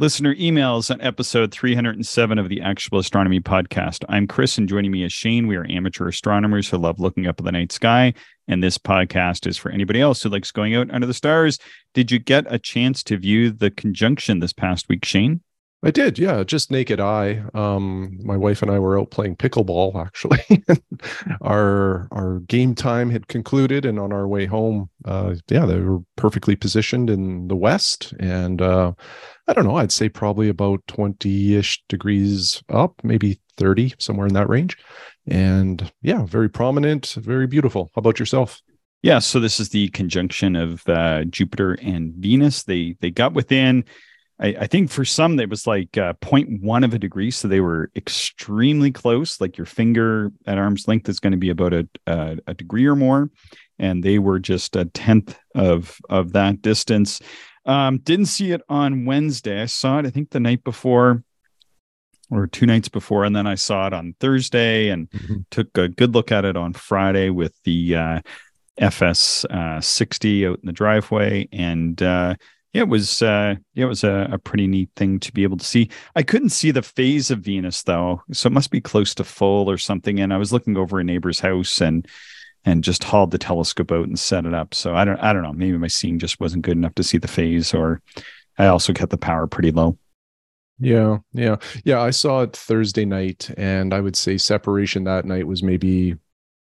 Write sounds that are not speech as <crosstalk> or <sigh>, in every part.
listener emails on episode 307 of the Actual Astronomy Podcast. I'm Chris, and joining me is Shane. We are amateur astronomers who love looking up at the night sky. And this podcast is for anybody else who likes going out under the stars. Did you get a chance to view the conjunction this past week, Shane? I did, yeah, just naked eye. Um, my wife and I were out playing pickleball. Actually, <laughs> our our game time had concluded, and on our way home, uh, yeah, they were perfectly positioned in the west, and uh, I don't know, I'd say probably about twenty ish degrees up, maybe thirty, somewhere in that range, and yeah, very prominent, very beautiful. How about yourself? Yeah, so this is the conjunction of uh, Jupiter and Venus. They they got within I, I think for some it was like uh, 0.1 of a degree, so they were extremely close. Like your finger at arm's length is going to be about a, a, a degree or more, and they were just a tenth of of that distance. Um, didn't see it on Wednesday. I saw it, I think, the night before or two nights before, and then I saw it on Thursday and mm-hmm. took a good look at it on Friday with the uh, FS uh, 60 out in the driveway, and uh, yeah, it was uh, it was a, a, pretty neat thing to be able to see. I couldn't see the phase of Venus though, so it must be close to full or something. And I was looking over a neighbor's house and and just hauled the telescope out and set it up. So I don't I don't know. Maybe my seeing just wasn't good enough to see the phase, or I also kept the power pretty low. Yeah, yeah, yeah. I saw it Thursday night, and I would say separation that night was maybe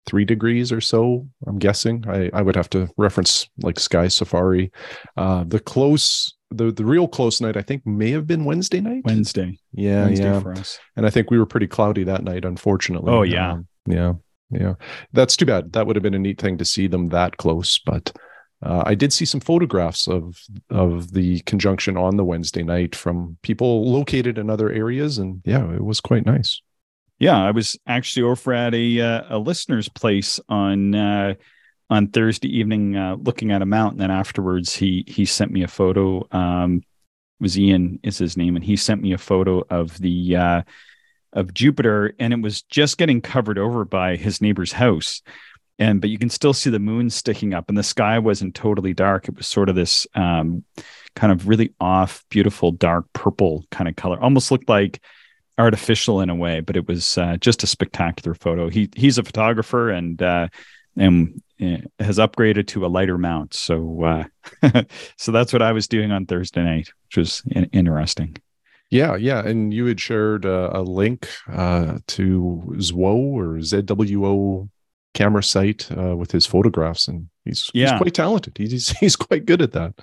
three degrees or so. I'm guessing. I, I would have to reference like Sky Safari. Uh, the close, the the real close night, I think, may have been Wednesday night. Wednesday. Yeah, Wednesday yeah. For us. And I think we were pretty cloudy that night, unfortunately. Oh yeah, um, yeah, yeah. That's too bad. That would have been a neat thing to see them that close, but. Uh, I did see some photographs of of the conjunction on the Wednesday night from people located in other areas, and yeah, it was quite nice. Yeah, I was actually over at a uh, a listener's place on uh, on Thursday evening, uh, looking at a mountain. And afterwards, he he sent me a photo. Um, was Ian is his name, and he sent me a photo of the uh, of Jupiter, and it was just getting covered over by his neighbor's house. And but you can still see the moon sticking up, and the sky wasn't totally dark. It was sort of this um, kind of really off, beautiful, dark purple kind of color. Almost looked like artificial in a way, but it was uh, just a spectacular photo. He he's a photographer and uh, and uh, has upgraded to a lighter mount. So uh, <laughs> so that's what I was doing on Thursday night, which was in- interesting. Yeah, yeah, and you had shared a, a link uh, to ZWO or ZWO camera site uh, with his photographs, and he's yeah. he's quite talented. He's he's quite good at that.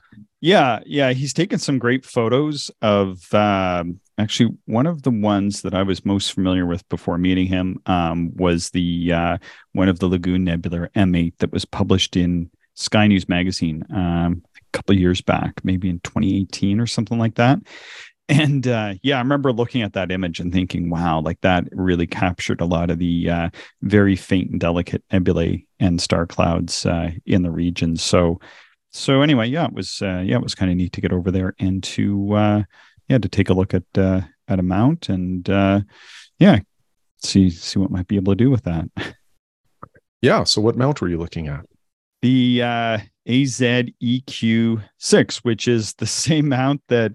Yeah, yeah, he's taken some great photos of um, actually one of the ones that I was most familiar with before meeting him um, was the uh, one of the Lagoon Nebula M8 that was published in Sky News magazine um, a couple years back, maybe in 2018 or something like that. And uh, yeah, I remember looking at that image and thinking, wow, like that really captured a lot of the uh, very faint and delicate nebulae and star clouds uh, in the region. So so anyway, yeah, it was uh, yeah, it was kind of neat to get over there and to uh, yeah to take a look at uh, at a mount and uh, yeah, see see what might be able to do with that. Yeah. So what mount were you looking at? The uh, AZEQ6, which is the <laughs> same mount that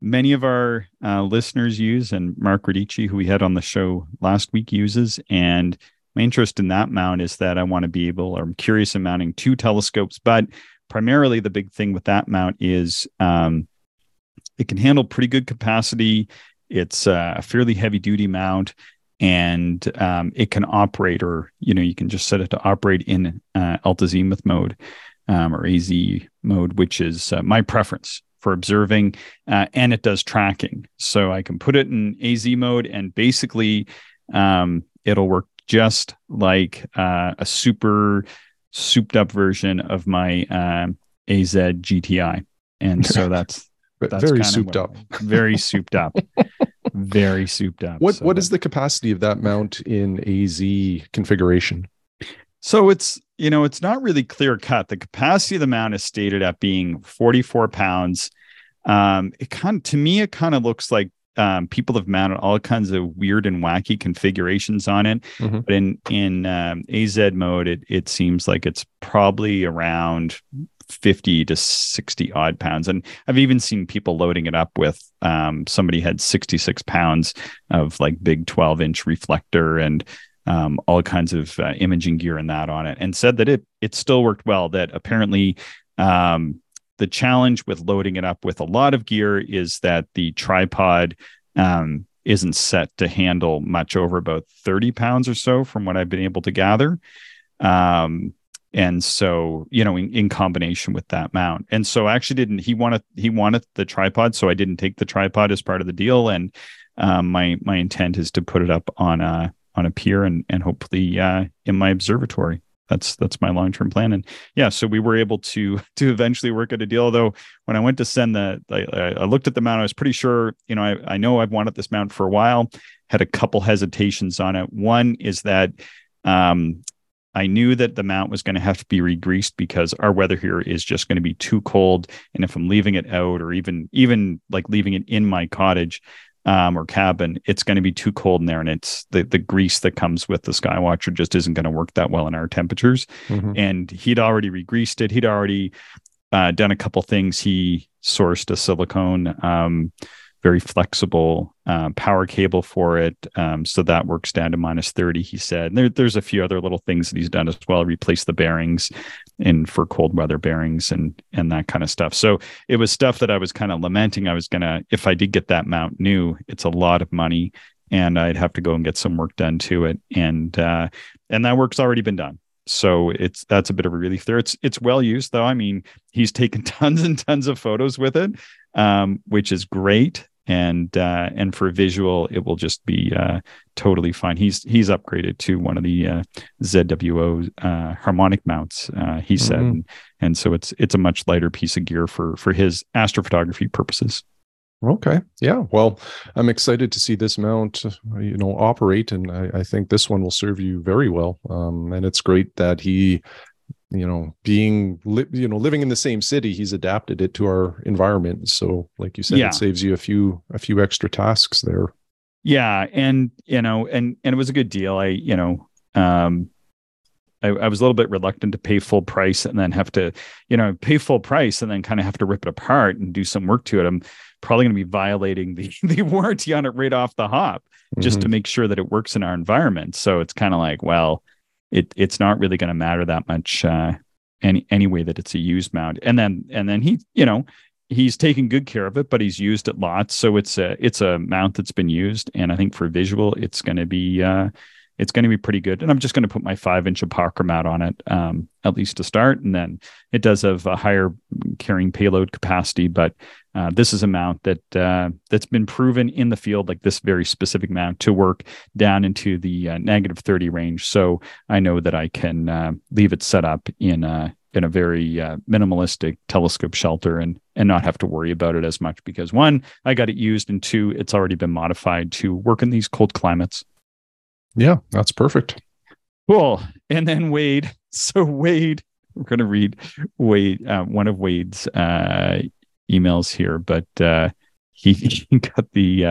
many of our uh, listeners use, and Mark Radici, who we had on the show last week, uses. And my interest in that mount is that I want to be able, or I'm curious in mounting two telescopes, but primarily the big thing with that mount is um, it can handle pretty good capacity. It's a fairly heavy duty mount and um, it can operate or you know you can just set it to operate in uh, altazimuth mode um, or az mode which is uh, my preference for observing uh, and it does tracking so i can put it in az mode and basically um, it'll work just like uh, a super souped up version of my um, AZ GTI, and so that's that's very souped up, <laughs> very souped up, very souped up. What so what is the capacity of that mount in AZ configuration? So it's you know it's not really clear cut. The capacity of the mount is stated at being 44 pounds. Um, it kind of, to me it kind of looks like um, people have mounted all kinds of weird and wacky configurations on it. Mm-hmm. But in in um, AZ mode, it it seems like it's probably around 50 to 60 odd pounds. And I've even seen people loading it up with um, somebody had 66 pounds of like big 12 inch reflector and um, all kinds of uh, imaging gear and that on it, and said that it it still worked well. That apparently um, the challenge with loading it up with a lot of gear is that the tripod um, isn't set to handle much over about 30 pounds or so, from what I've been able to gather. Um, and so you know in, in, combination with that mount. And so I actually didn't he wanted he wanted the tripod so i didn't take the tripod as part of the deal. And um, my my intent is to put it up on a on a pier and and hopefully uh, in my observatory that's that's my long term plan and yeah so we were able to <laughs> to eventually work out a deal although when i went to send the I, I looked at the mount i was pretty sure you know I, I know i've wanted this mount for a while had a couple hesitations on it one is that um, I knew that the mount was going to have to be regreased because our weather here is just going to be too cold. And if I'm leaving it out or even even like leaving it in my cottage um, or cabin, it's going to be too cold in there. And it's the the grease that comes with the Skywatcher just isn't going to work that well in our temperatures. Mm-hmm. And he'd already regreased it. He'd already uh, done a couple things. He sourced a silicone um, very flexible uh, power cable for it. Um, so that works down to minus 30, he said. There, there's a few other little things that he's done as well, replace the bearings and for cold weather bearings and and that kind of stuff. So it was stuff that I was kind of lamenting. I was gonna, if I did get that mount new, it's a lot of money and I'd have to go and get some work done to it. And uh, and that work's already been done so it's that's a bit of a relief there. It's it's well used though. I mean, he's taken <laughs> tons and tons of photos with it, um, which is great and uh, and for visual it will just be uh, totally fine. He's he's upgraded to one of the uh, ZWO uh, harmonic mounts. Uh, he said, mm-hmm. and, and, so it's it's a much lighter piece of gear for for his astrophotography purposes. Okay, yeah. Well, I'm excited to see this mount, you know, operate, and I, I think this one will serve you very well. Um, and it's great that he you know being li- you know living in the same city he's adapted it to our environment. So like you said yeah. it saves you a few a few extra tasks there. Yeah and you know and and it was a good deal. I you know um I, I was a little bit reluctant to pay full price and then have to you know pay full price and then kind of have to rip it apart and do some work to it. I'm probably going to be violating the <laughs> the warranty on it right off the hop just mm-hmm. to make sure that it works in our environment. So it's kind of like well it it's not really going to matter that much uh, any any way that it's a used mount. And then and then he you know he's taken good care of it, but he's used it lots, so it's a it's a mount that's been used. And I think for visual, it's going to be uh, it's going to be pretty good. And I'm just going to put my five inch apochromat on it, um, at least to start. And then it does have a higher carrying payload capacity, but uh, this is a mount that uh, that's been proven in the field, like this very specific mount, to work down into the uh, negative 30 range. So I know that I can uh, leave it set up in a in a very uh, minimalistic telescope shelter and and not have to worry about it as much because one, I got it used, and two, it's already been modified to work in these cold climates. Yeah, that's perfect. Cool. And then Wade. <laughs> So Wade, we're going to read Wade, uh, one of Wade's uh, emails here, but uh, he, <laughs> he got the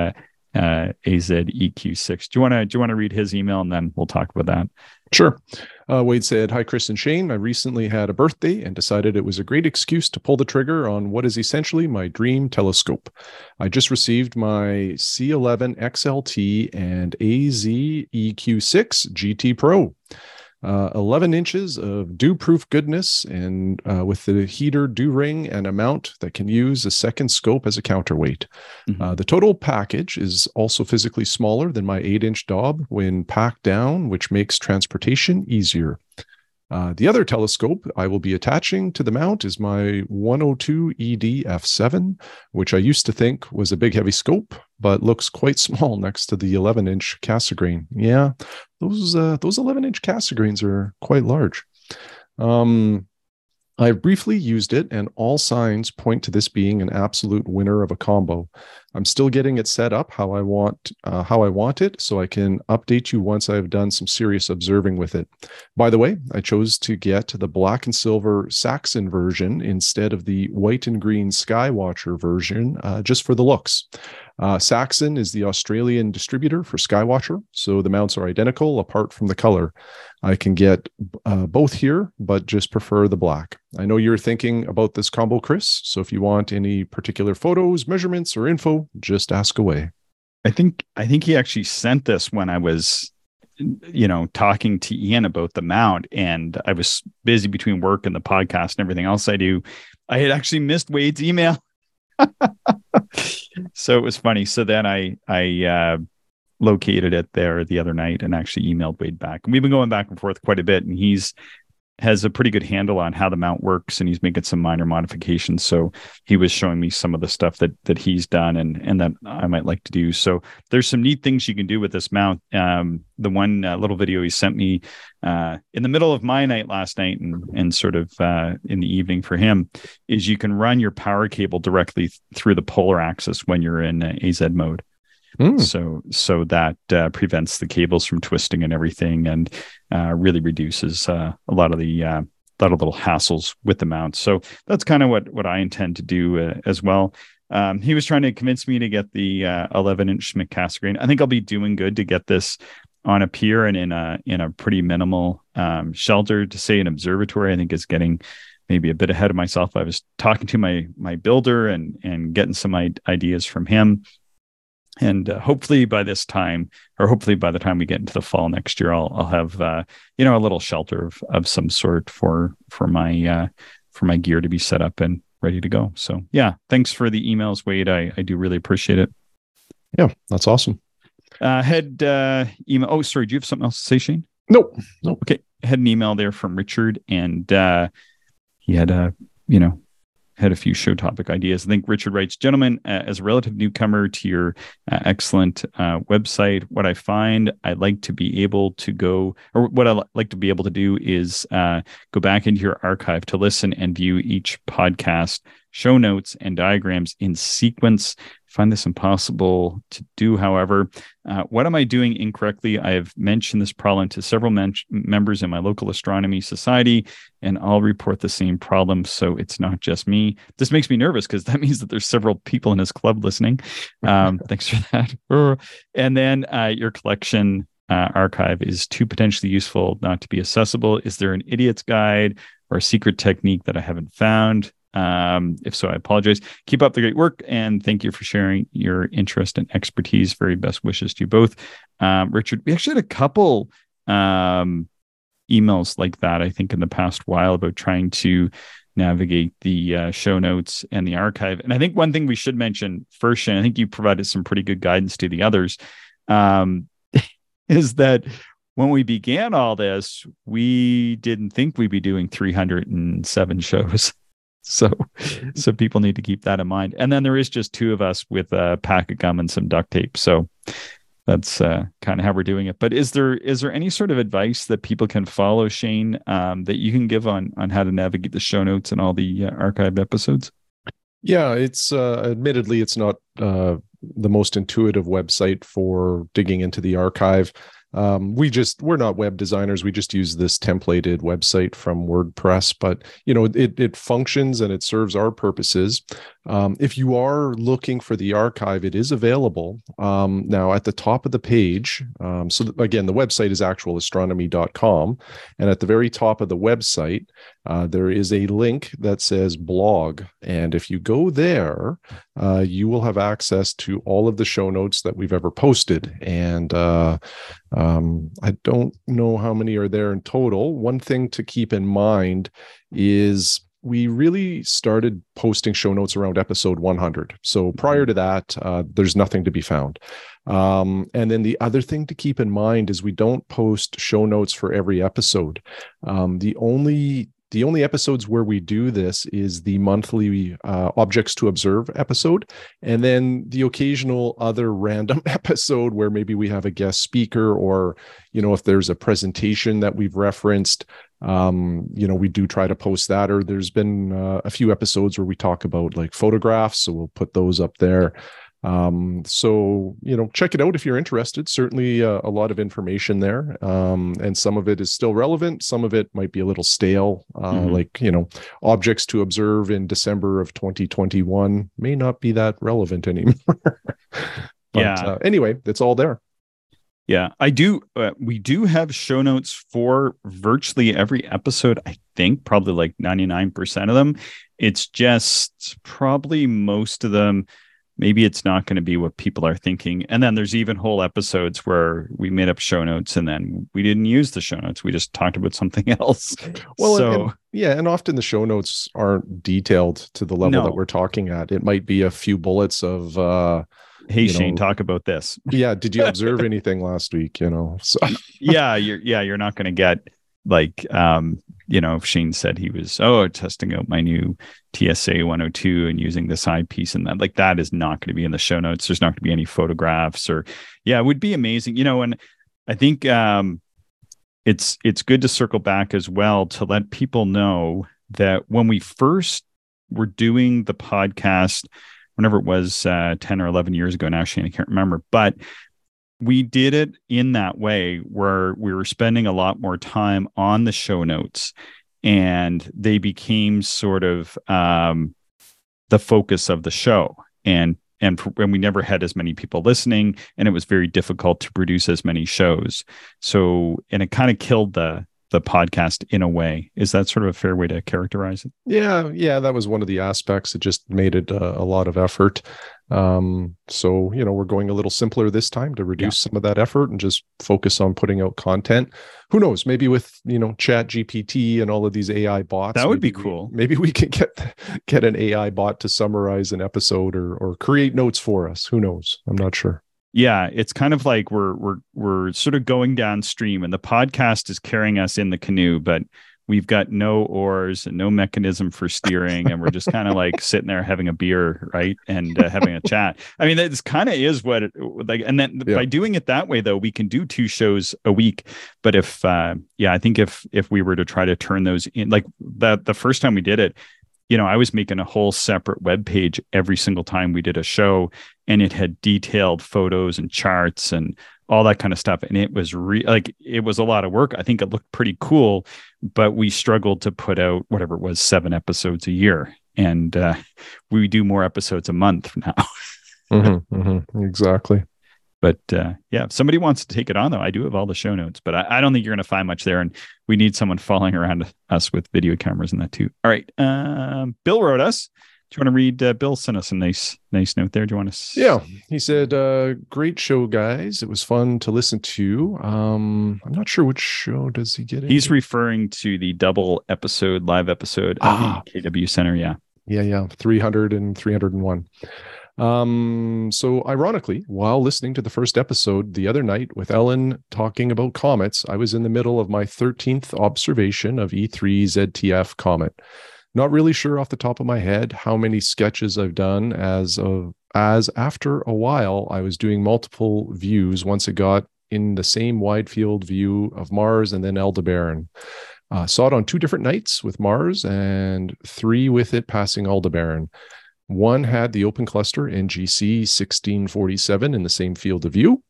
uh, uh, AZEQ6. Do you want to do you want to read his email and then we'll talk about that? Sure. Uh, Wade said, Hi, Chris and Shane. I recently had a birthday and decided it was a great excuse to pull the trigger on what is essentially my dream telescope. I just received my C11 XLT and AZEQ6 GT Pro uh, 11 inches of dew proof goodness and uh, with the heater dew ring and a mount that can use a second scope as a counterweight. Mm-hmm. Uh, the total package is also physically smaller than my 8 inch Dob when packed down, which makes transportation easier. Uh, the other telescope I will be attaching to the mount is my 102 ED f7, which I used to think was a big heavy scope, but looks quite <laughs> small next to the 11 inch Cassegrain. Yeah, those uh, those 11 inch Cassegrains are quite large. Um, I have briefly used it, and all signs point to this being an absolute winner of a combo. I'm still getting it set up how I want uh, how I want it, so I can update you once I've done some serious observing with it. By the way, I chose to get the black and silver Saxon version instead of the white and green Skywatcher version, uh, just for the looks. Uh, Saxon is the Australian distributor for Skywatcher, so the mounts are identical apart from the color. I can get uh, both here, but just prefer the black. I know you're thinking about this combo, Chris. So if you want any particular photos, measurements, or info, just ask away. I think I think he actually sent this when I was you know talking to Ian about the mount and I was busy between work and the podcast and everything else I do. I had actually missed Wade's email. <laughs> so it was funny. So then I I uh, located it there the other night and actually emailed Wade back. And we've been going back and forth quite a bit, and he's has a pretty good handle on how the mount works and he's making some minor modifications. So he was showing me some of the stuff that that he's done and and that i might like to do. So there's some neat things you can do with this mount. Um, the one uh, little video he sent me uh, in the middle of my night last night and and sort of uh, in the evening for him is you can run your power cable directly th- through the polar axis when you're in az mode Mm. So so that uh, prevents the cables from twisting and everything, and uh, really reduces uh, a lot of the uh, lot of little hassles with the mount. So that's kind of what what I intend to do uh, as well. Um, he was trying to convince me to get the uh, 11 inch Schmidt Cassegrain. I think I'll be doing good to get this on a pier and in a in a pretty minimal um, shelter. To say an observatory, I think is getting maybe a bit ahead of myself. I was talking to my my builder and and getting some ideas from him and uh, hopefully by this time or hopefully by the time we get into the fall next year i'll, I'll have uh, you know a little shelter of, of some sort for for my uh, for my gear to be set up and ready to go. So yeah thanks for the emails wade. I, I do really appreciate it. Yeah that's awesome. Uh had uh email oh sorry do you have something else to say shane? Nope. Nope. Okay. Had an email there from richard and uh he had a you know had a few show topic ideas. I think Richard writes, Gentlemen, uh, as a relative newcomer to your uh, excellent uh, website, what I find I like to be able to go, or what I like to be able to do is uh, go back into your archive to listen and view each podcast show notes and diagrams in sequence find this impossible to do. However, uh, what am I doing incorrectly? I have mentioned this problem to several men- members in my local astronomy society, and I'll report the same problem. So it's not just me. This makes me nervous because <laughs> that means that there's several people in his club listening. Um, <laughs> thanks for that. <laughs> And then uh, your collection uh, archive is too potentially useful not to be accessible. Is there an idiot's guide or a secret technique that I haven't found? Um, if so, I apologize. Keep up the great work and thank you for sharing your interest and expertise. Very best wishes to you both. Um, Richard, we actually had a couple um, emails like that, I think, in the past while about trying to navigate the uh, show notes and the archive. And I think one thing we should mention first, and I think you provided some pretty good guidance to the others, um, <laughs> is that when we began all this, we didn't think we'd be doing 307 shows. <laughs> So, so people need to keep that in mind. And then there is just two of us with a pack of gum and some duct tape. So that's uh, kind of how we're doing it. But is there is there any sort of advice that people can follow, Shane, um, that you can give on on how to navigate the show notes and all the uh, archived episodes? Yeah, it's uh, admittedly it's not uh, the most intuitive website for digging into the archive um, we just we're not web designers. We just use this templated website from wordpress but you know it, it functions and it serves our purposes. Um, if you are looking for the archive it is available um, now at the top of the page um, so again the website is actualastronomy.com and at the very top of the website uh, there is a link that says blog and if you go there uh, you will have access to all of the show notes that we've ever posted and uh, um, I don't know how many are there in total. One thing to keep in mind is we really started posting show notes around episode 100. So prior mm-hmm. to that, uh, there's nothing to be found. Um, and then the other thing to keep in mind is we don't post show notes for every episode. Um, the only the only episodes where we do this is the monthly uh, objects to observe episode and then the occasional other <laughs> random episode where maybe we have a guest speaker or you know if there's a presentation that we've referenced um, you know we do try to post that or there's been uh, a few episodes where we talk about like photographs so we'll put those up there Um, so you know, check it out if you're interested. Certainly, uh, a lot of information there, um, and some of it is still relevant. Some of it might be a little stale, uh, mm-hmm. like you know, objects to observe in December of 2021 may not be that relevant <laughs> anymore. but, yeah. Uh, anyway, it's all there. Yeah, I do. Uh, we do have show notes for virtually every episode. I think probably like 99% of them. It's just probably most of them. Maybe it's not going to be what people are thinking. And then there's even whole episodes where we made up show notes and then we didn't use the show notes. We just talked about something <laughs> else. Well, so, and, yeah. And often the show notes aren't detailed to the level no. that we're talking at. It might be a few bullets of, uh, hey you shane know, talk about this <laughs> yeah did you observe <laughs> anything last week you know so yeah you're yeah you're not going to get like um you know if shane said he was oh testing out my new tsa 102 and using this eyepiece and that like that is not going to be in the show notes there's not going to be any photographs or yeah it would be amazing you know and i think um it's it's good to circle back as well to let people know that when we first were doing the podcast whenever it was uh, 10 or 11 years ago now, Shane, I can't remember. But we did it in that way where we were spending a lot more time on the show notes and they became sort of um, the focus of the show. And and, and we never had as many people listening and it was very difficult to produce as many shows so and it kind of killed the the podcast in a way. Is that sort of a fair way to characterize it? Yeah, yeah, that was one of the aspects. It just made it a, a lot of effort. Um, so you know, we're going a little simpler this time to reduce yeah. some of that effort and just focus on putting out content. Who knows? Maybe with you know Chat GPT and all of these AI bots, that would be cool. We, maybe we can get get an AI bot to summarize an episode or or create notes for us. Who knows? I'm not sure yeah it's kind of like we're we're we're sort of going downstream and the podcast is carrying us in the canoe but we've got no oars and no mechanism for steering and we're just kind of <laughs> like sitting there having a beer right and uh, having a chat i mean that's kind of is what it, like and then yeah. by doing it that way though we can do two shows a week but if uh yeah i think if if we were to try to turn those in like that the first time we did it you know, I was making a whole separate web page every single time we did a show, and it had detailed photos and charts and all that kind of stuff. And it was re- like it was a lot of work. I think it looked pretty cool, but we struggled to put out whatever it was seven episodes a year, and uh, we do more episodes a month now. <laughs> mm-hmm, mm-hmm, exactly. But uh, yeah, if somebody wants to take it on, though, I do have all the show notes, but I, I don't think you're going to find much there. And we need someone following around us with video cameras and that too. All right. Um, Bill wrote us. Do you want to read? Uh, Bill sent us a nice, nice note there. Do you want to? Yeah, he said, uh, "Great show, guys. It was fun to listen to. Um, I'm not sure which show does he get. He's referring to the double episode, live episode, ah. KW Center. Yeah, yeah, yeah, 300 and 301. Um, so ironically, while listening to the first episode the other night with Ellen talking about comets, I was in the middle of my 13th observation of E3 ZTF comet. Not really sure off the top of my head how many sketches I've done as of as after a while I was doing multiple views once it got in the same wide field view of Mars and then Aldebaran. Uh, saw it on two different nights with Mars and three with it passing Aldebaran. One had the open cluster NGC 1647 in the same field of view.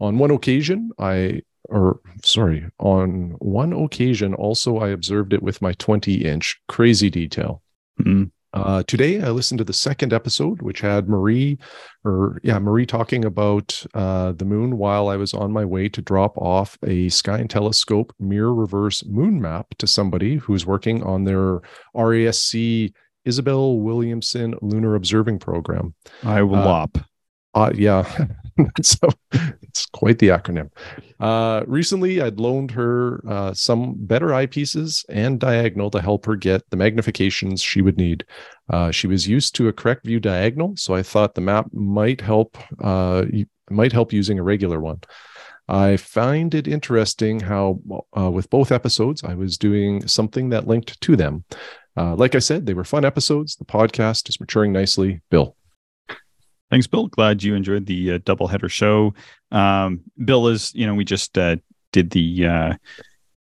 On one occasion, I, or sorry, on one occasion, also I observed it with my 20 inch. Crazy detail. Mm-hmm. Uh, today, I listened to the second episode, which had Marie, or yeah, Marie talking about uh, the moon while I was on my way to drop off a Sky and Telescope mirror reverse moon map to somebody who's working on their RASC Isabel Williamson Lunar Observing Program. I will uh, Uh, yeah, <laughs> so it's quite the acronym. Uh, recently, I'd loaned her uh, some better eyepieces and diagonal to help her get the magnifications she would need. Uh, she was used to a correct view diagonal, so I thought the map might help. Uh, might help using a regular one. I find it interesting how, uh, with both episodes, I was doing something that linked to them. Uh, like I said, they were fun episodes. The podcast is maturing nicely. Bill. Thanks, Bill. Glad you enjoyed the uh, double header show. Um, Bill is, you know, we just uh, did the uh,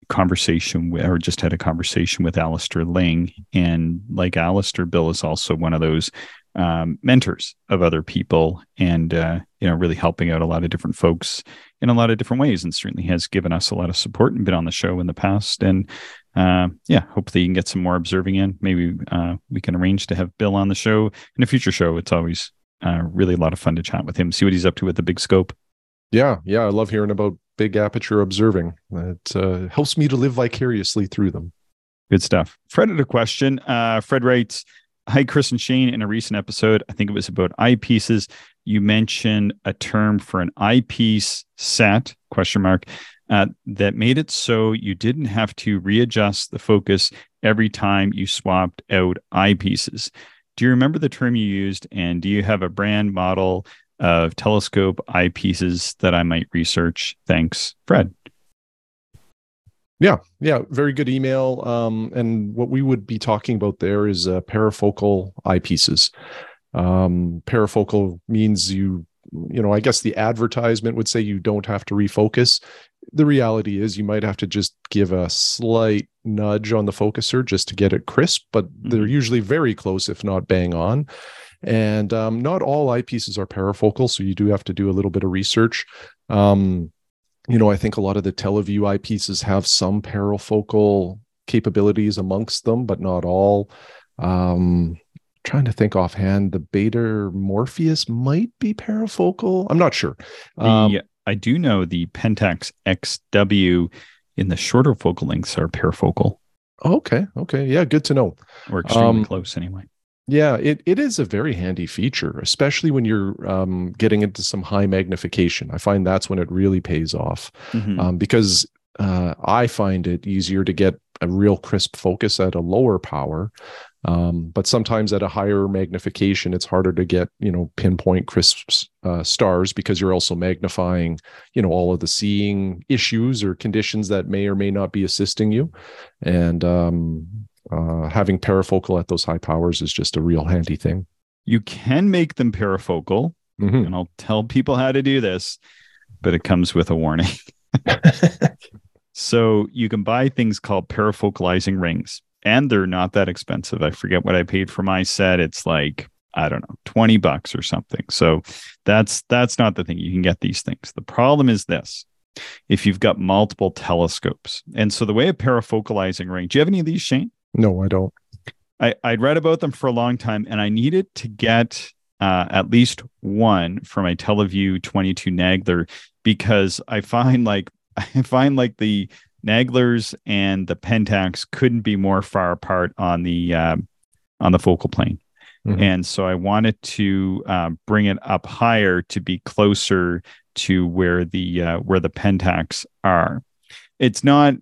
conversation with, or just had a conversation with Alister Ling. And like Alister, Bill is also one of those um, mentors of other people and, uh, you know, really helping out a lot of different folks in a lot of different ways. And certainly has given us a lot of support and been on the show in the past. And uh, yeah, hopefully you can get some more observing in. Maybe uh, we can arrange to have Bill on the show in a future show. It's always uh, really a lot of fun to chat with him, see what he's up to with the big scope. Yeah, yeah, I love hearing about big aperture observing. It uh, helps me to live vicariously through them. Good stuff. Fred had a question. Uh, Fred writes, Hi, Chris and Shane. In a recent episode, I think it was about eyepieces. You mentioned a term for an eyepiece set question mark uh, that made it so you didn't have to readjust the focus every time you swapped out eyepieces. Do you remember the term you used? And do you have a brand model of telescope eyepieces that I might research? Thanks, Fred. Yeah, yeah, very good email. Um, and what we would be talking about there is uh, parafocal eyepieces. Um, parafocal means you, you know, I guess the advertisement would say you don't have to refocus. The reality is you might have to just give a slight nudge on the focuser just to get it crisp, but mm-hmm. they're usually very close, if not bang on. And um, not all eyepieces are parafocal, so you do have to do a little bit of research. Um, you know, I think a lot of the Televue eyepieces have some parafocal capabilities amongst them, but not all. Um, trying to think offhand, the Baader Morpheus might be parafocal. I'm not sure. Um, the, I do know the Pentax XW in the shorter focal lengths are parafocal. Okay. Okay. Yeah. Good to know. We're extremely um, close anyway. Yeah, it, it is a very handy feature, especially when you're um, getting into some high magnification. I find that's when it really pays off mm-hmm. um, because uh, I find it easier to get a real crisp focus at a lower power. Um, but sometimes at a higher magnification, it's harder to get, you know, pinpoint crisp uh, stars because you're also magnifying, you know, all of the seeing issues or conditions that may or may not be assisting you. And um, uh, having parafocal at those high powers is just a real handy thing. You can make them parafocal, mm-hmm. and I'll tell people how to do this, but it comes with a warning. <laughs> so you can buy things called parafocalizing rings, and they're not that expensive. I forget what I paid for my set. It's like I don't know, 20 bucks or something. So that's that's not the thing. You can get these things. The problem is this. If you've got multiple telescopes. And so the way a parafocalizing ring, do you have any of these, Shane? No, I don't. I, I'd read about them for a long time and I needed to get uh, at least one for my Televue 22 Nagler because I find like <laughs> I find like the Naglers and the Pentax couldn't be more far apart on the uh, on the focal plane. Mm-hmm. And so I wanted to uh, bring it up higher to be closer to where the uh, where the Pentax are. It's not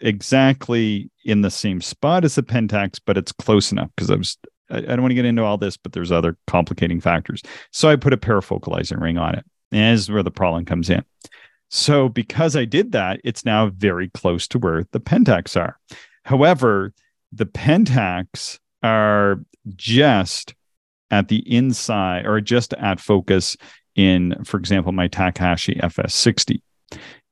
exactly in the same spot as the Pentax, but it's close enough because I was I, don't want to get into all this, but there's other complicating factors. So I put a parafocalizing ring on it. And this is where the problem comes in. So because I did that, it's now very close to where the Pentax are. However, the Pentax are just at the inside or just at focus in, for example, my Takahashi FS60.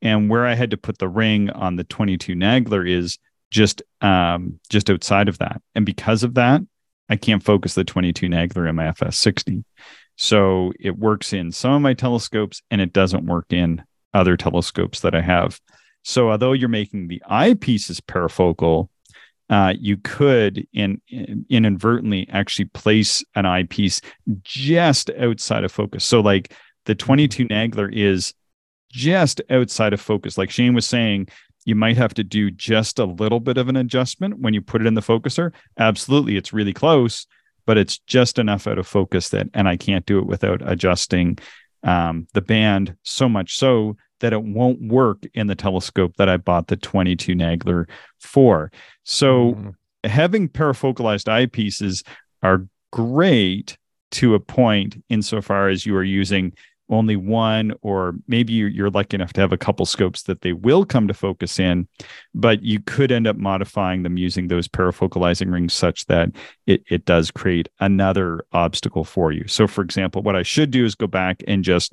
And where I had to put the ring on the 22 Nagler is just um, just outside of that. And because of that, I can't focus the 22 Nagler in my FS60. So it works in some of my telescopes and it doesn't work in other telescopes that I have. So although you're making the eyepieces parafocal, uh, you could in, in, inadvertently actually place an eyepiece just outside of focus. So like the 22 Nagler is just outside of focus. Like Shane was saying, you might have to do just a little bit of an adjustment when you put it in the focuser. Absolutely, it's really close, but it's just enough out of focus that, and I can't do it without adjusting um, the band so much so that it won't work in the telescope that I bought the 22 Nagler for. So mm-hmm. having parafocalized eyepieces are great to a point insofar as you are using only one, or maybe you're lucky enough to have a couple scopes that they will come to focus in, but you could end up modifying them using those parafocalizing rings such that it, it does create another obstacle for you. So, for example, what I should do is go back and just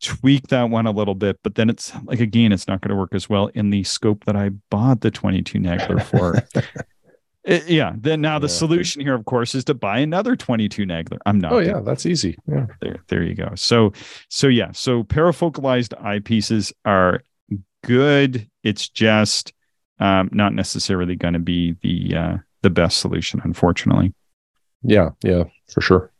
tweak that one a little bit, but then it's like again, it's not going to work as well in the scope that I bought the 22 Nagler for. <laughs> It, yeah. Then now the yeah. solution here, of course, is to buy another 22 Nagler. I'm not. Oh yeah, that's easy. Yeah. There, there you go. So, so yeah. So parafocalized eyepieces are good. It's just um, not necessarily going to be the uh, the best solution, unfortunately. Yeah. Yeah. For sure.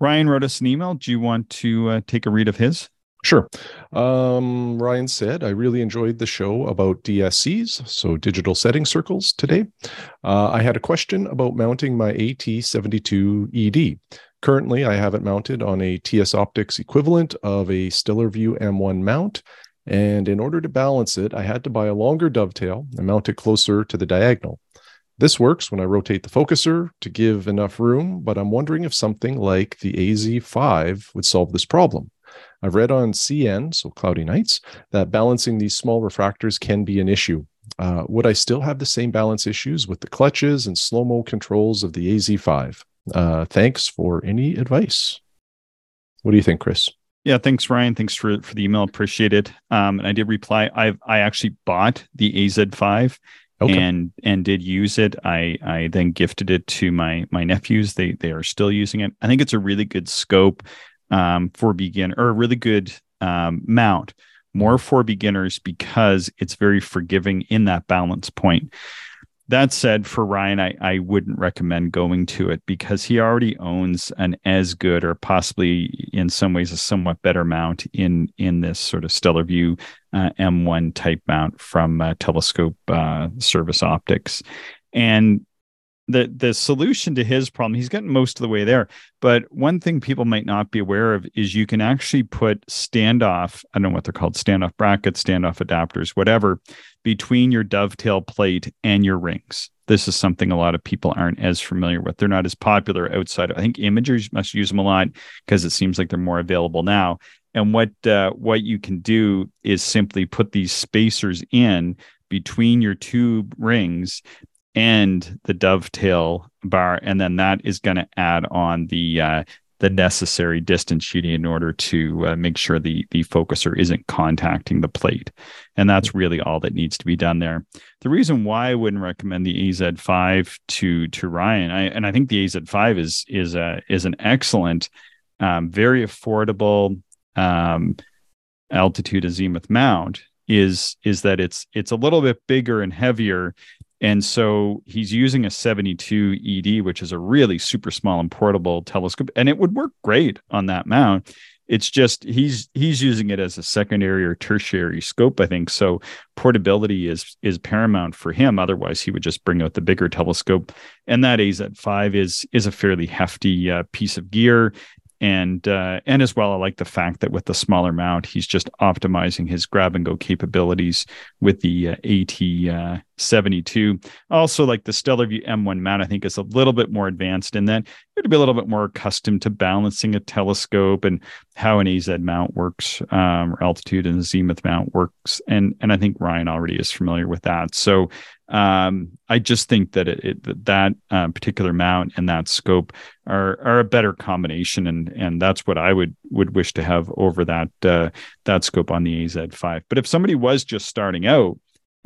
Ryan wrote us an email. Do you want to uh, take a read of his? Sure. Um, Ryan said, I really enjoyed the show about DSCs, so digital setting circles today. Uh, I had a question about mounting my AT72ED. Currently, I have it mounted on a TS Optics equivalent of a Stellarvue M1 mount. And in order to balance it, I had to buy a longer dovetail and mount it closer to the diagonal. This works when I rotate the focuser to give enough room, but I'm wondering if something like the AZ5 would solve this problem. I've read on CN, so Cloudy Nights, that balancing these small refractors can be an issue. Uh, would I still have the same balance issues with the clutches and slow mo controls of the AZ5? Uh, thanks for any advice. What do you think, Chris? Yeah, thanks, Ryan. Thanks for, for the email. Appreciate it. Um, and I did reply. I I actually bought the AZ5 okay. and and did use it. I I then gifted it to my my nephews. They they are still using it. I think it's a really good scope um, for beginner or a really good um, mount more for beginners because it's very forgiving in that balance point. That said, for Ryan, I, I wouldn't recommend going to it because he already owns an as good or possibly in some ways a somewhat better mount in in this sort of Stellarvue uh, M1 type mount from uh, Telescope uh, Service Optics. And the the solution to his problem he's gotten most of the way there. But one thing people might not be aware of is you can actually put standoff i don't know what they're called standoff brackets standoff adapters whatever between your dovetail plate and your rings. This is something a lot of people aren't as familiar with. They're not as popular outside. I think imagers must use them a lot because it seems like they're more available now. And what uh, what you can do is simply put these spacers in between your two rings and the dovetail bar, and then that is going to add on the uh, the necessary distance shooting in order to uh, make sure the the focuser isn't contacting the plate, and that's really all that needs to be done there. The reason why I wouldn't recommend the AZ5 to to Ryan, I, and I think the AZ5 is is a is an excellent, um, very affordable um, altitude azimuth mount. Is is that it's it's a little bit bigger and heavier and so he's using a 72 ED, which is a really super small and portable telescope, and it would work great on that mount. It's just he's he's using it as a secondary or tertiary scope, I think. So portability is is paramount for him. Otherwise, he would just bring out the bigger telescope. And that AZ5 is is a fairly hefty uh, piece of gear and uh, and as well, I like the fact that with the smaller mount, he's just optimizing his grab and go capabilities with the uh, AT uh, 72. Also, like the Stellarvue M1 mount, I think is a little bit more advanced in that you're to be a little bit more accustomed to balancing a telescope and how an AZ mount works, um, or altitude and zenith mount works, and and I think Ryan already is familiar with that. So um, I just think that it, it that uh, particular mount and that scope are are a better combination, and and that's what I would would wish to have over that uh, that scope on the AZ5. But if somebody was just starting out,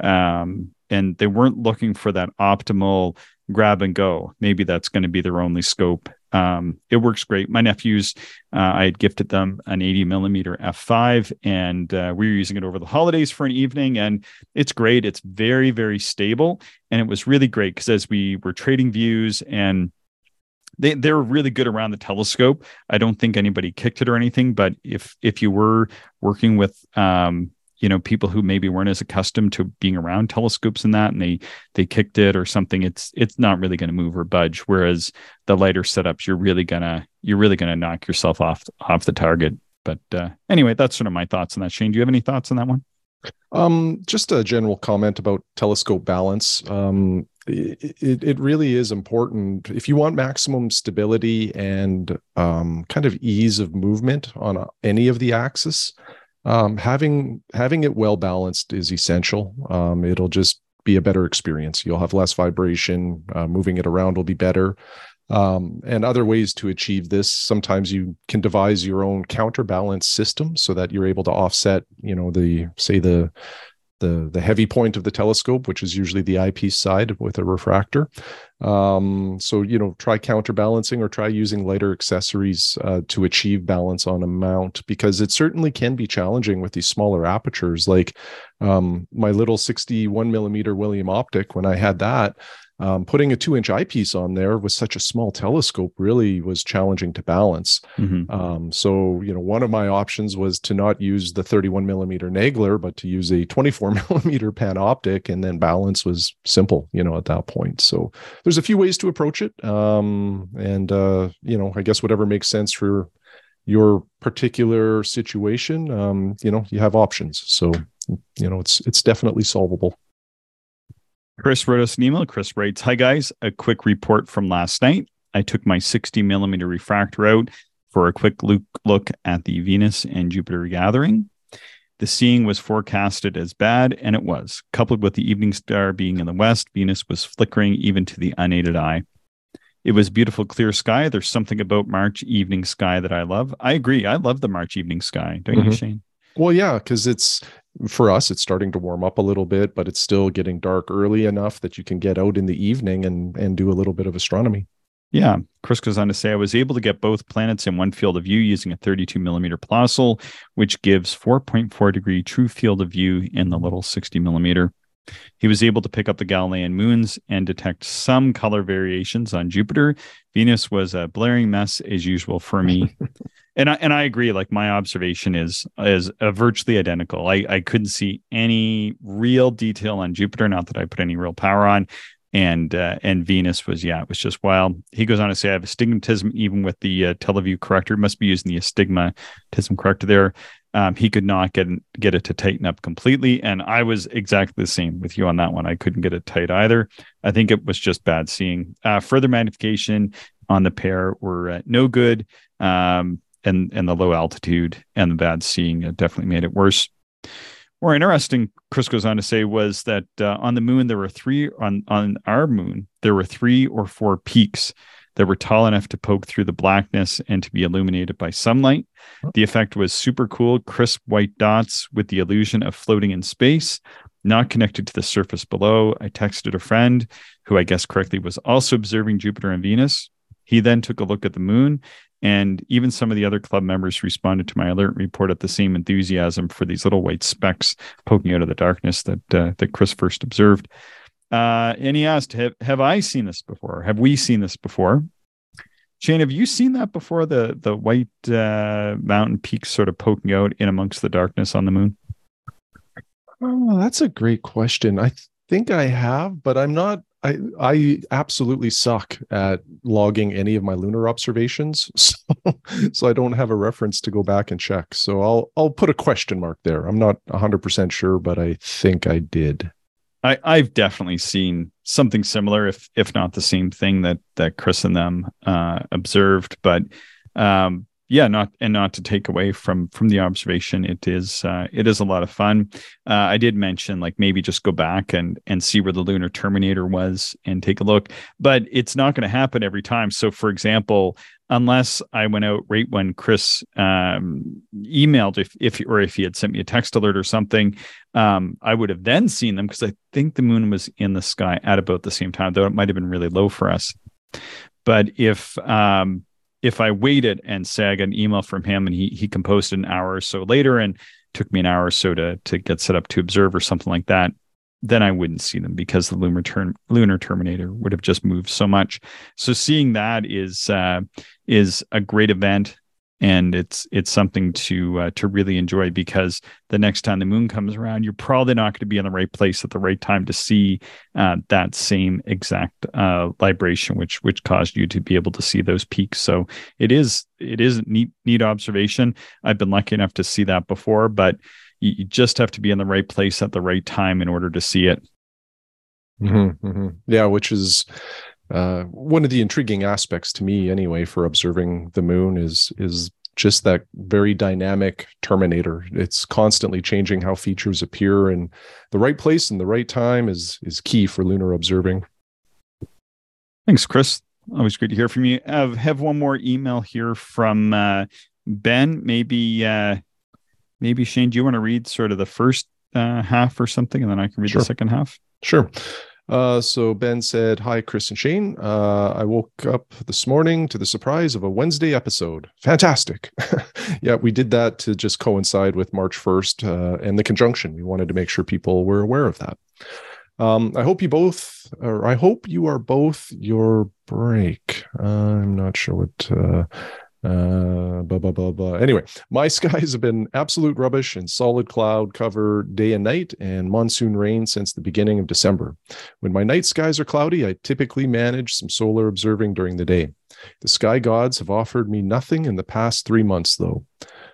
um, and they weren't looking for that optimal grab and go, maybe that's going to be their only scope um, it works great. My nephews, uh, I had gifted them an 80 millimeter f5, and uh, we were using it over the holidays for an evening, and it's great. It's very, very stable, and it was really great because as we were trading views and they they were really good around the telescope. I don't think anybody kicked it or anything, but if if you were working with um, you know people who maybe weren't as accustomed to being around telescopes and that and they they kicked it or something it's it's not really going to move or budge. Whereas the lighter setups you're really gonna you're really gonna knock yourself off off the target. But uh, anyway that's sort of my thoughts on that. Shane do you have any thoughts on that one? Um, just a general comment about telescope balance. Um, it, it really is important. If you want maximum stability and um, kind of ease of movement on any of the axis um, having having it well balanced is essential. Um, it'll just be a better experience. You'll have less vibration. Uh, moving it around will be better. Um, and other ways to achieve this. Sometimes you can devise your own counterbalance system so that you're able to offset, you know, the say the the the heavy point of the telescope, which is usually the eyepiece side with a refractor. Um, so you know, try counterbalancing or try using lighter accessories uh, to achieve balance on a mount because it certainly can be challenging with these smaller apertures. Like um, my little 61 millimeter William optic, when I had that, um, putting a two inch eyepiece on there with such a small telescope really was challenging to balance. Mm-hmm. Um, so, you know, one of my options was to not use the 31 millimeter Nagler, but to use a 24 <laughs> millimeter panoptic, and then balance was simple, you know, at that point. So, there's a few ways to approach it, um, and uh, you know, I guess whatever makes sense for your particular situation, um, you know, you have options. So, you know, it's it's definitely solvable. Chris wrote us an email. Chris writes, Hi guys, a quick report from last night. I took my 60 millimeter refractor out for a quick look, look at the Venus and Jupiter gathering. The seeing was forecasted as bad, and it was. Coupled with the evening star being in the west, Venus was flickering even to the unaided eye. It was beautiful, clear sky. There's something about March evening sky that I love. I agree. I love the March evening sky. Don't mm-hmm. you, Shane? Well, yeah, because it's for us, it's starting to warm up a little bit, but it's still getting dark early enough that you can get out in the evening and and do a little bit of astronomy. Yeah, Chris goes on to say, I was able to get both planets in one field of view using a 32 millimeter Plössl, which gives 4.4 degree true field of view in the little 60 millimeter. He was able to pick up the Galilean moons and detect some color variations on Jupiter. Venus was a blaring mess as usual for me. <laughs> and I and I agree. Like my observation is is uh, virtually identical. I I couldn't see any real detail on Jupiter. Not that I put any real power on. And uh, and Venus was yeah, it was just wild. He goes on to say, I have astigmatism even with the uh, TeleVue corrector. Must be using the astigmatism corrector there. Um, he could not get get it to tighten up completely, and I was exactly the same with you on that one. I couldn't get it tight either. I think it was just bad seeing. Uh, further magnification on the pair were uh, no good. Um, and and the low altitude and the bad seeing definitely made it worse. More interesting, Chris goes on to say, was that uh, on the moon there were three on on our moon there were three or four peaks that were tall enough to poke through the blackness and to be illuminated by sunlight. The effect was super cool, crisp white dots with the illusion of floating in space, not connected to the surface below. I texted a friend who I guess correctly was also observing Jupiter and Venus. He then took a look at the moon and even some of the other club members responded to my alert report at the same enthusiasm for these little white specks poking out of the darkness that uh, that Chris first observed. Uh, and he asked, have, have I seen this before? Have we seen this before? Shane, have you seen that before? The the white uh, mountain peaks sort of poking out in amongst the darkness on the moon. Oh, that's a great question. I think I have, but I'm not I I absolutely suck at logging any of my lunar observations, <laughs> so so I don't have a reference to go back and check. So I'll I'll put a question mark there. I'm not 100% sure, but I think I did. I I've definitely seen something similar if if not the same thing that that Chris and them uh observed, but um yeah not and not to take away from from the observation it is uh, it is a lot of fun. Uh, i did mention like maybe just go back and and see where the lunar terminator was and take a look but it's not going to happen every time. So for example unless i went out right when chris um, emailed if if or if he had sent me a text alert or something um, i would have then seen them because i think the moon was in the sky at about the same time though it might have been really low for us. But if um, if I waited and say I got an email from him and he he composed an hour or so later and took me an hour or so to to get set up to observe or something like that, then I wouldn't see them because the lunar term lunar terminator would have just moved so much. So seeing that is uh, is a great event and it's it's something to uh, to really enjoy because the next time the moon comes around, you're probably not going to be in the right place at the right time to see uh, that same exact uh, libration, which which caused you to be able to see those peaks. So it is it is neat neat observation. I've been lucky enough to see that before, but you, just have to be in the right place at the right time in order to see it. Mm-hmm, mm-hmm. Yeah, which is uh, one of the intriguing aspects to me anyway for observing the moon is is just that very dynamic terminator it's constantly changing how features appear and the right place and the right time is is key for lunar observing thanks chris Always great to hear from you. I have one more email here from uh, Ben. Maybe, uh, maybe Shane, do you want to read sort of the first uh, half or something, and then I can read Sure. the second half? Sure. Uh, so Ben said, Hi, Chris and Shane. Uh, I woke up this morning to the surprise of a Wednesday episode. Fantastic. <laughs> yeah, we did that to just coincide with March 1st uh, and the conjunction. We wanted to make sure people were aware of that. Um, I hope you both, or I hope you are both your break. I'm not sure what. Uh, blah, blah, blah, blah. Anyway, my <laughs> skies have been absolute rubbish and solid cloud cover day and night and monsoon rain since the beginning of December. When my night skies are cloudy, I typically manage some solar observing during the day. The sky gods have offered me nothing in the past three months, though.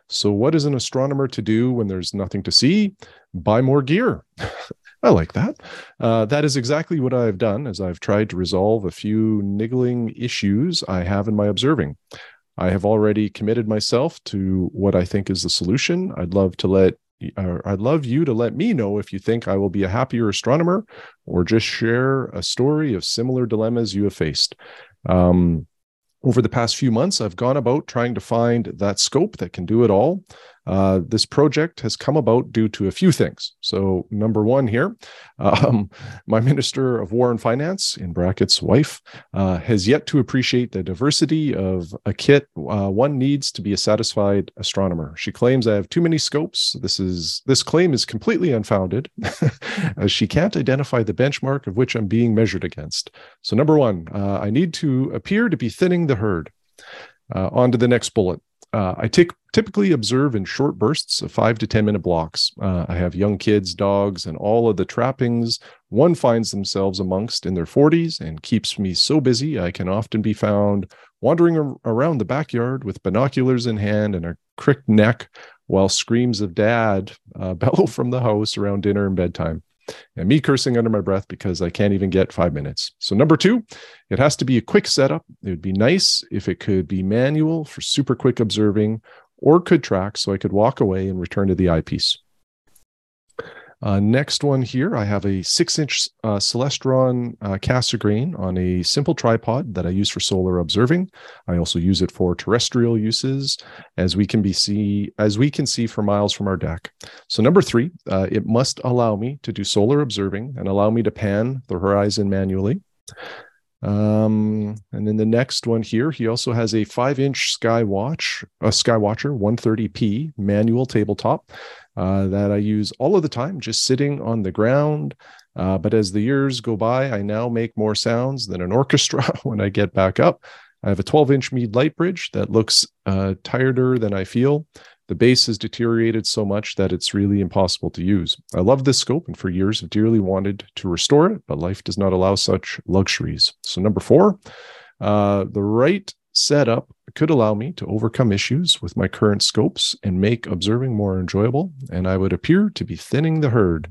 So, what is an astronomer to do when there's nothing to see? Buy more gear. <laughs> I like that. Uh, that is exactly what I've done as I've tried to resolve a few niggling issues I have in my observing. I have already committed myself to what I think is the solution. I'd love to let I'd love you to let me know if you think I will be a happier astronomer or just share a story of similar dilemmas you have faced. Um, over the past few months, I've gone about trying to find that scope that can do it all. Uh, this project has come about due to a few things. So, number one here, <laughs> um, my Minister of War and Finance, in brackets, wife, uh, has yet to appreciate the diversity of a kit uh, one needs to be a satisfied astronomer. She claims I have too many scopes. This is this claim is completely unfounded, <laughs> as she can't identify the benchmark of which I'm being measured against. So, number one, uh, I need to appear to be thinning the herd. Uh, on to the next bullet. Uh, I take, typically observe in short bursts of five to 10 minute blocks. Uh, I have young kids, dogs, and all of the trappings one finds themselves amongst in their 40s and keeps me so busy I can often be found wandering ar- around the backyard with binoculars in hand and a crick neck while screams of dad uh, <laughs> bellow from the house around dinner and bedtime. And me cursing under my breath because I can't even get five minutes. So, number two, it has to be a quick setup. It would be nice if it could be manual for super quick observing or could track so I could walk away and return to the eyepiece. Uh, next one here, I have a six inch uh, Celestron uh, Cassegrain on a simple tripod that I use for solar observing. I also use it for terrestrial uses, as we can be see as we can see for miles from our deck. So number three, uh, it must allow me to do solar observing and allow me to pan the horizon manually. Um, and then the next one here, he also has a five inch Sky Watch, a Skywatcher 130p manual tabletop uh, that I use all of the time, just sitting on the ground. Uh, but as the years go by, I now make more sounds than an <laughs> orchestra when I get back up. I have a 12 inch Meade LightBridge that looks uh, tireder than I feel. The base has deteriorated so much that it's really impossible to use. I love this scope and for years have dearly wanted to restore it, but life does not allow such luxuries. So, number four, uh, the right setup could allow me to overcome issues with my current scopes and make observing more enjoyable, and I would appear to be thinning the herd.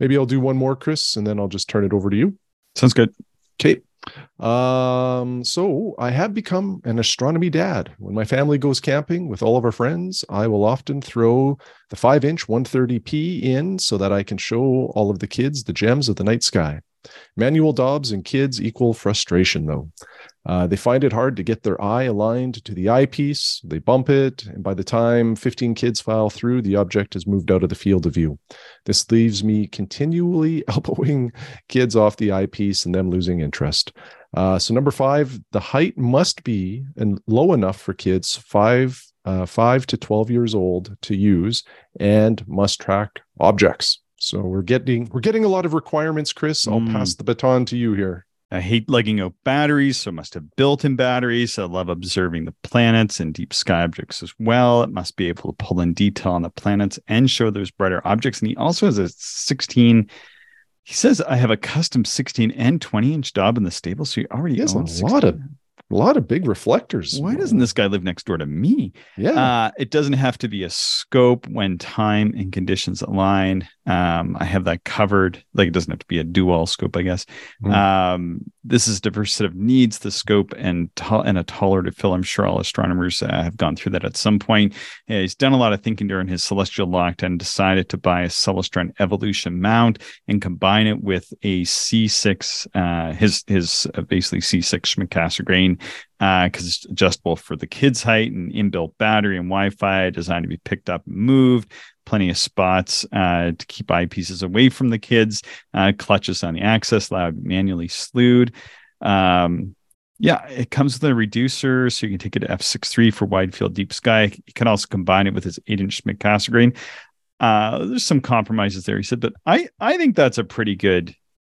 Maybe I'll do one more, Chris, and then I'll just turn it over to you. Sounds good. Okay. Um, so I have become an astronomy dad. When my family goes camping with all of our friends, I will often throw the five inch 130p in so that I can show all of the kids the gems of the night sky. Manual Dobbs and kids equal frustration, though. Uh, they find it hard to get their eye aligned to the eyepiece. They bump it, and by the time 15 kids file through, the object has moved out of the field of view. This leaves me continually <laughs> elbowing kids off the eyepiece and them losing interest. Uh, so, number five, the height must be and low enough for kids five, uh, five to 12 years old to use and must track objects. So we're getting we're getting a lot of requirements, Chris. I'll Mm. pass the baton to you here. I hate lugging out batteries, so it must have built in batteries. I love observing the planets and deep sky objects as well. It must be able to pull in detail on the planets and show those brighter objects. And he also has a 16. He says, I have a custom 16 and 20 inch Dob in the stable. So you already He has a own lot of a lot of big reflectors. Why doesn't this guy live next door to me? Yeah. Uh, it doesn't have to be a scope when time and conditions align. Um, I have that covered. Like it doesn't have to be a dual scope, I guess. Mm. Um, this is diverse set of needs, the scope and to- and a taller to fill. I'm sure all astronomers uh, have gone through that at some point. Yeah, he's done a lot of thinking during his celestial lockdown and decided to buy a Celestron Evolution mount and combine it with a C6, uh, his his uh, basically C6 Schmidt because it's adjustable for the kids' height and inbuilt battery and Wi-Fi, designed to be picked up and moved. Plenty of spots uh, to keep eyepieces away from the kids. Uh, clutches on the access, allowed manually slewed. Um, yeah, it comes with a reducer, so you can take it to f6.3 for wide field deep sky. You can also combine it with his eight-inch Schmidt grain. Uh, there's some compromises there, he said, but I I think that's a pretty good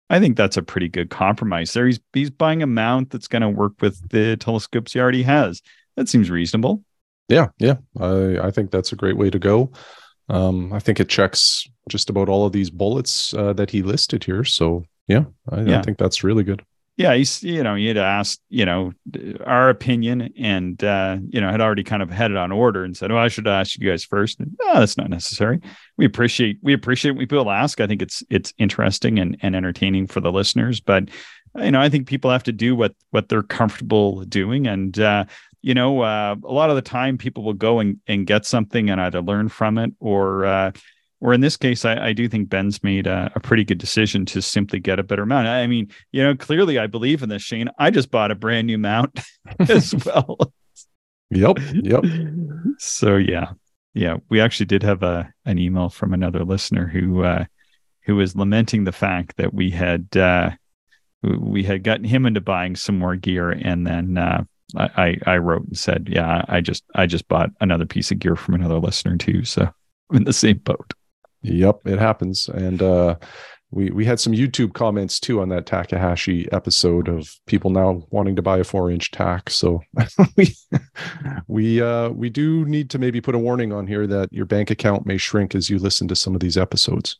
I think that's a pretty good compromise there. He's he's buying a mount that's going to work with the telescopes he already has. That seems reasonable. Yeah, yeah. I I think that's a great way to go. Um, I think it checks just about all of these bullets uh, that he listed here. So yeah, I, Yeah. I think that's really good. Yeah, he's you know he had asked you know our opinion and uh, you know had already kind of had it on order and said, "Oh, I should ask you guys first. And, no, that's not necessary. We appreciate we appreciate when people ask. I think it's it's interesting and and entertaining for the listeners, but you know I think people have to do what what they're comfortable doing and. uh you know, uh, a lot of the time people will go and, and get something and either learn from it or, uh, or in this case, I, I do think Ben's made a, a pretty good decision to simply get a better mount. I mean, you know, clearly I believe in this, Shane. I just bought a brand new mount <laughs> as <laughs> well. Yep, yep. So yeah, yeah, we actually did have a an email from another listener who uh, who was lamenting the fact that we had uh, we had gotten him into buying some more gear, and then uh, I I wrote and said, yeah, I just I just bought another piece of gear from another listener too, so I'm in the same boat. Yep, it happens. And uh we we had some YouTube comments too on that Takahashi episode of people now wanting to buy a four inch Tak. So <laughs> we we uh we do need to maybe put a warning on here that your bank account may shrink as you listen to some of these episodes.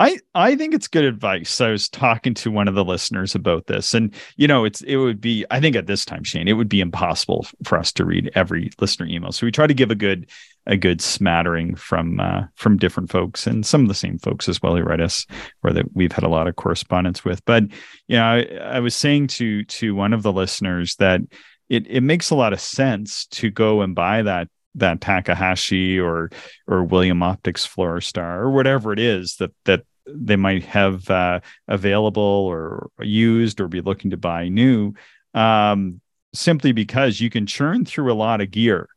I I think it's good advice. I was talking to one of the listeners about this, and you know, it's it would be I think at this time, Shane, it would be impossible for us to read every listener email. So we try to give a good a good smattering from uh, from different folks and some of the same folks as well who write us, or that we've had a lot of correspondence with. But you know, I, I was saying to to one of the listeners that it it makes a lot of sense to go and buy that that Takahashi or or William Optics Fluorostar or whatever it is that that they might have uh, available or used or be looking to buy new, um, simply because you can churn through a lot of gear,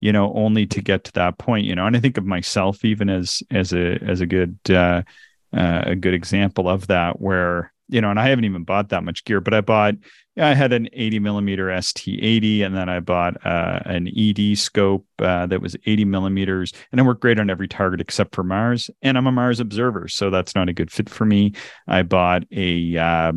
you know, only to get to that point, you know. And I think of myself even as as a as a good uh, uh, a good example of that, where you know, and I haven't even bought that much gear, but I bought, I had an 80 millimeter ST80, and then I bought uh, an ED scope uh, that was 80 millimeters, and it worked great on every target except for Mars. And I'm a Mars observer, so that's not a good fit for me. I bought a uh,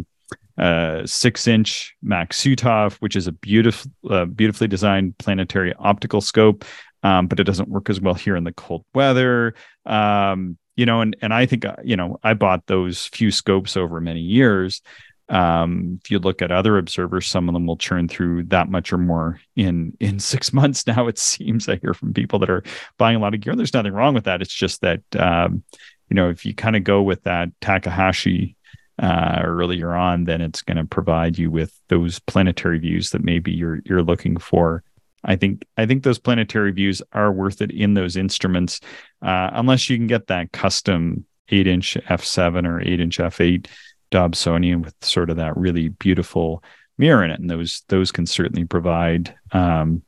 uh, six inch Maksutov, which is a beautiful, uh, beautifully designed planetary optical scope, um, but it doesn't work as well here in the cold weather. Um, you know, and and I think uh, you know I bought those few scopes over many years. Um, if you look at other observers, some of them will churn through that much or more in in <laughs> six months. Now it seems I hear from people that are buying a lot of gear. There's nothing wrong with that. It's just that um, you know if you kind of go with that Takahashi uh, earlier on, then it's going to provide you with those planetary views that maybe you're you're looking for. I think I think those planetary views are worth it in those instruments, uh, unless you can get that custom eight inch f7 or eight inch f8 Dobsonian with sort of that really beautiful mirror in it, and those those can certainly provide um,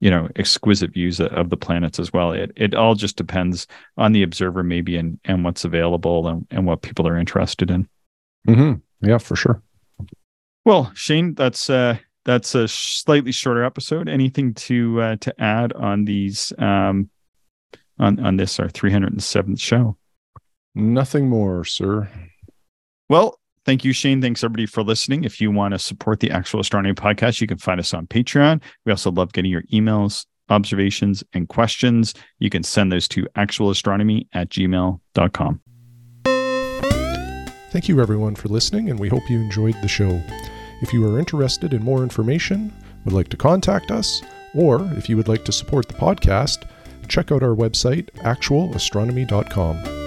you know exquisite views of the planets as well. It it all just depends on the observer maybe and and what's available and, and what people are interested in. Mm-hmm. Yeah, for sure. Well, Shane, that's uh that's a slightly shorter episode. Anything to uh, to add on these um on on this our 307th show? Nothing more, sir. Well, thank you, Shane. Thanks everybody for listening. If you want to support the Actual Astronomy podcast, you can find us on Patreon. We also love getting your emails, observations, and questions. You can send those to actualastronomy at gmail.com. Thank you, everyone, for listening, and we hope you enjoyed the show. If you are interested in more information, would like to contact us, or if you would like to support the podcast, check out our website, actualastronomy.com.